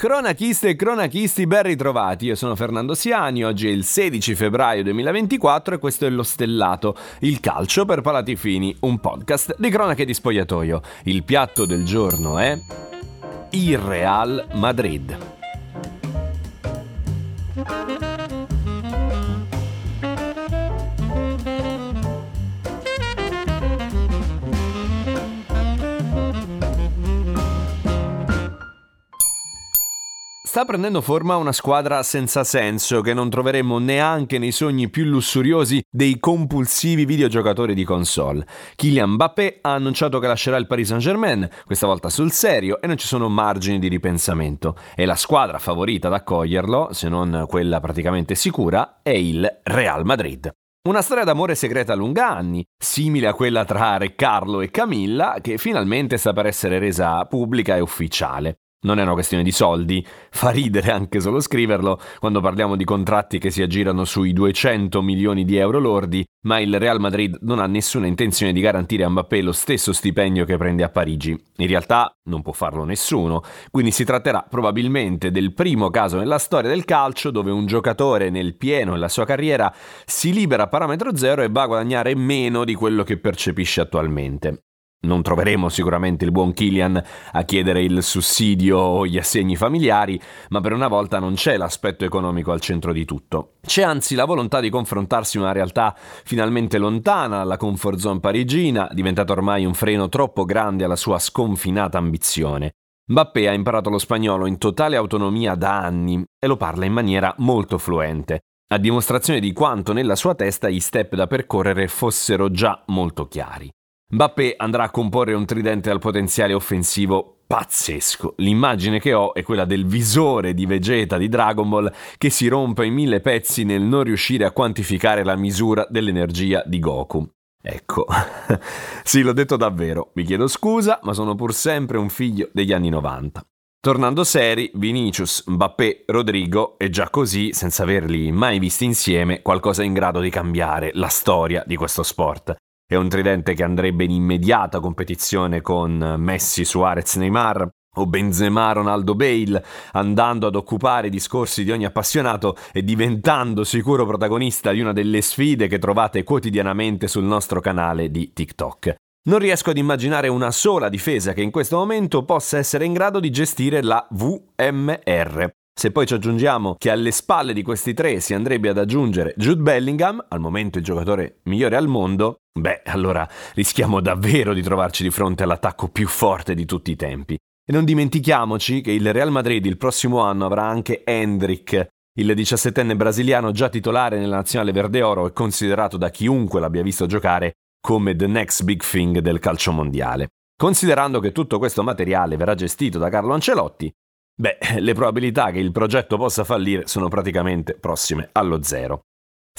Cronachiste e cronachisti, ben ritrovati. Io sono Fernando Siani, oggi è il 16 febbraio 2024 e questo è Lo Stellato, il calcio per palati fini, un podcast di cronache di spogliatoio. Il piatto del giorno è il Real Madrid. Sta prendendo forma una squadra senza senso che non troveremo neanche nei sogni più lussuriosi dei compulsivi videogiocatori di console. Kylian Mbappé ha annunciato che lascerà il Paris Saint-Germain, questa volta sul serio, e non ci sono margini di ripensamento. E la squadra favorita ad accoglierlo, se non quella praticamente sicura, è il Real Madrid. Una storia d'amore segreta lunga anni, simile a quella tra Re Carlo e Camilla, che finalmente sta per essere resa pubblica e ufficiale. Non è una questione di soldi, fa ridere anche solo scriverlo quando parliamo di contratti che si aggirano sui 200 milioni di euro lordi, ma il Real Madrid non ha nessuna intenzione di garantire a Mbappé lo stesso stipendio che prende a Parigi. In realtà non può farlo nessuno, quindi si tratterà probabilmente del primo caso nella storia del calcio dove un giocatore nel pieno della sua carriera si libera a parametro zero e va a guadagnare meno di quello che percepisce attualmente. Non troveremo sicuramente il buon Killian a chiedere il sussidio o gli assegni familiari, ma per una volta non c'è l'aspetto economico al centro di tutto. C'è anzi la volontà di confrontarsi una realtà finalmente lontana dalla comfort zone parigina, diventata ormai un freno troppo grande alla sua sconfinata ambizione. Mbappé ha imparato lo spagnolo in totale autonomia da anni e lo parla in maniera molto fluente, a dimostrazione di quanto nella sua testa gli step da percorrere fossero già molto chiari. Mbappé andrà a comporre un tridente dal potenziale offensivo pazzesco. L'immagine che ho è quella del visore di Vegeta di Dragon Ball che si rompe in mille pezzi nel non riuscire a quantificare la misura dell'energia di Goku. Ecco, sì, l'ho detto davvero, mi chiedo scusa, ma sono pur sempre un figlio degli anni 90. Tornando seri, Vinicius, Mbappé, Rodrigo è già così, senza averli mai visti insieme, qualcosa in grado di cambiare la storia di questo sport. È un tridente che andrebbe in immediata competizione con Messi, Suarez, Neymar o Benzema, Ronaldo, Bale, andando ad occupare i discorsi di ogni appassionato e diventando sicuro protagonista di una delle sfide che trovate quotidianamente sul nostro canale di TikTok. Non riesco ad immaginare una sola difesa che in questo momento possa essere in grado di gestire la VMR, se poi ci aggiungiamo che alle spalle di questi tre si andrebbe ad aggiungere Jude Bellingham, al momento il giocatore migliore al mondo, beh, allora rischiamo davvero di trovarci di fronte all'attacco più forte di tutti i tempi. E non dimentichiamoci che il Real Madrid il prossimo anno avrà anche Hendrik, il 17enne brasiliano già titolare nella nazionale verde oro e considerato da chiunque l'abbia visto giocare come the next big thing del calcio mondiale. Considerando che tutto questo materiale verrà gestito da Carlo Ancelotti, Beh, le probabilità che il progetto possa fallire sono praticamente prossime allo zero.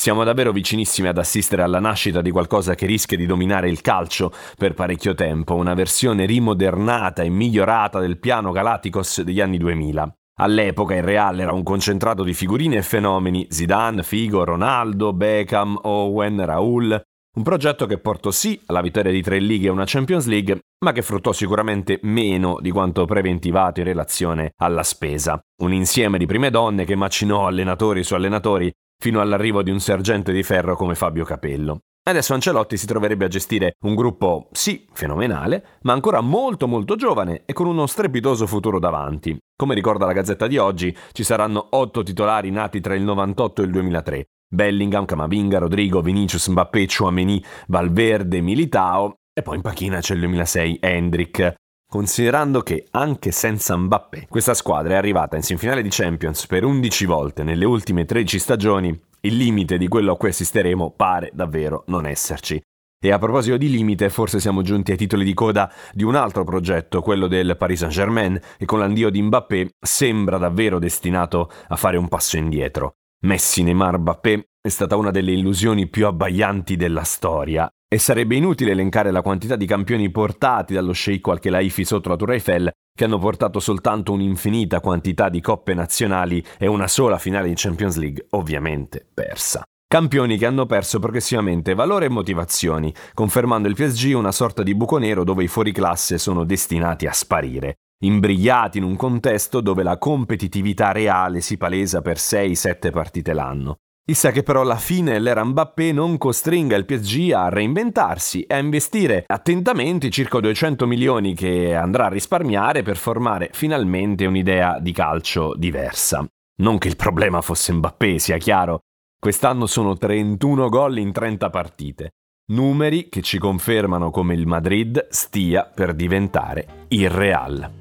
Siamo davvero vicinissimi ad assistere alla nascita di qualcosa che rischia di dominare il calcio per parecchio tempo, una versione rimodernata e migliorata del piano Galacticos degli anni 2000. All'epoca il Real era un concentrato di figurine e fenomeni, Zidane, Figo, Ronaldo, Beckham, Owen, Raul, un progetto che portò sì alla vittoria di tre lighe e una Champions League, ma che fruttò sicuramente meno di quanto preventivato in relazione alla spesa. Un insieme di prime donne che macinò allenatori su allenatori fino all'arrivo di un sergente di ferro come Fabio Capello. Adesso Ancelotti si troverebbe a gestire un gruppo, sì, fenomenale, ma ancora molto molto giovane e con uno strepitoso futuro davanti. Come ricorda la Gazzetta di oggi, ci saranno otto titolari nati tra il 98 e il 2003, Bellingham, Camavinga, Rodrigo, Vinicius, Mbappé, Chouameni, Valverde, Militao e poi in panchina c'è il 2006 Hendrik. Considerando che anche senza Mbappé questa squadra è arrivata in semifinale di Champions per 11 volte nelle ultime 13 stagioni, il limite di quello a cui assisteremo pare davvero non esserci. E a proposito di limite, forse siamo giunti ai titoli di coda di un altro progetto, quello del Paris Saint-Germain, e con l'addio di Mbappé sembra davvero destinato a fare un passo indietro. Messi, Neymar, Mbappé è stata una delle illusioni più abbaglianti della storia e sarebbe inutile elencare la quantità di campioni portati dallo sceicco al Khelaifi sotto la Tour Eiffel che hanno portato soltanto un'infinita quantità di coppe nazionali e una sola finale di Champions League, ovviamente persa. Campioni che hanno perso progressivamente valore e motivazioni, confermando il PSG una sorta di buco nero dove i fuoriclasse sono destinati a sparire. Imbrigliati in un contesto dove la competitività reale si palesa per 6-7 partite l'anno. Chissà che però alla fine l'era Mbappé non costringa il PSG a reinventarsi e a investire attentamente i circa 200 milioni che andrà a risparmiare per formare finalmente un'idea di calcio diversa. Non che il problema fosse Mbappé, sia chiaro. Quest'anno sono 31 gol in 30 partite. Numeri che ci confermano come il Madrid stia per diventare il Real.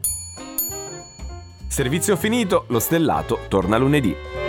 Servizio finito, lo stellato torna lunedì.